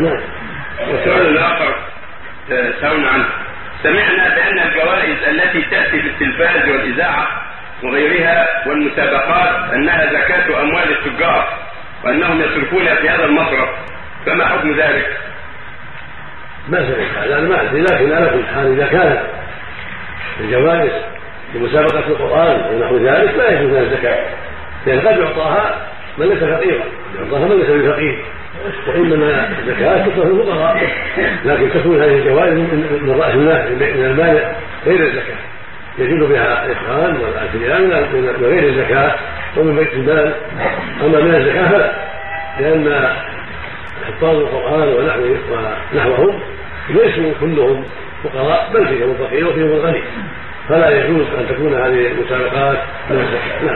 نعم والسؤال الآخر آه، سألنا عنه. سمعنا بأن الجوائز التي تأتي في التلفاز والإذاعة وغيرها والمسابقات أنها زكاة أموال التجار وأنهم يصرفونها في هذا المصرف فما حكم ذلك؟ ما سمعت هذا أنا ما ادري لكن على كل حال إذا كانت الجوائز لمسابقة القرآن ونحو ذلك لا يجوز لها الزكاة. لأن قد يعطاها من ليس فقيرا. يعطاها من ليس بفقير. وإنما الزكاه تكون الفقراء لكن تكون هذه الجوائز من رأس المال من المال غير الزكاة. يجوز بها الإخوان والاثرياء من غير الزكاة ومن بيت المال. أما من الزكاة فلا لأن حفاظ القرآن ونحوهم ليسوا كلهم فقراء بل فيهم الفقير وفيهم الغني فلا يجوز أن تكون هذه المسابقات من الزكاة. نعم.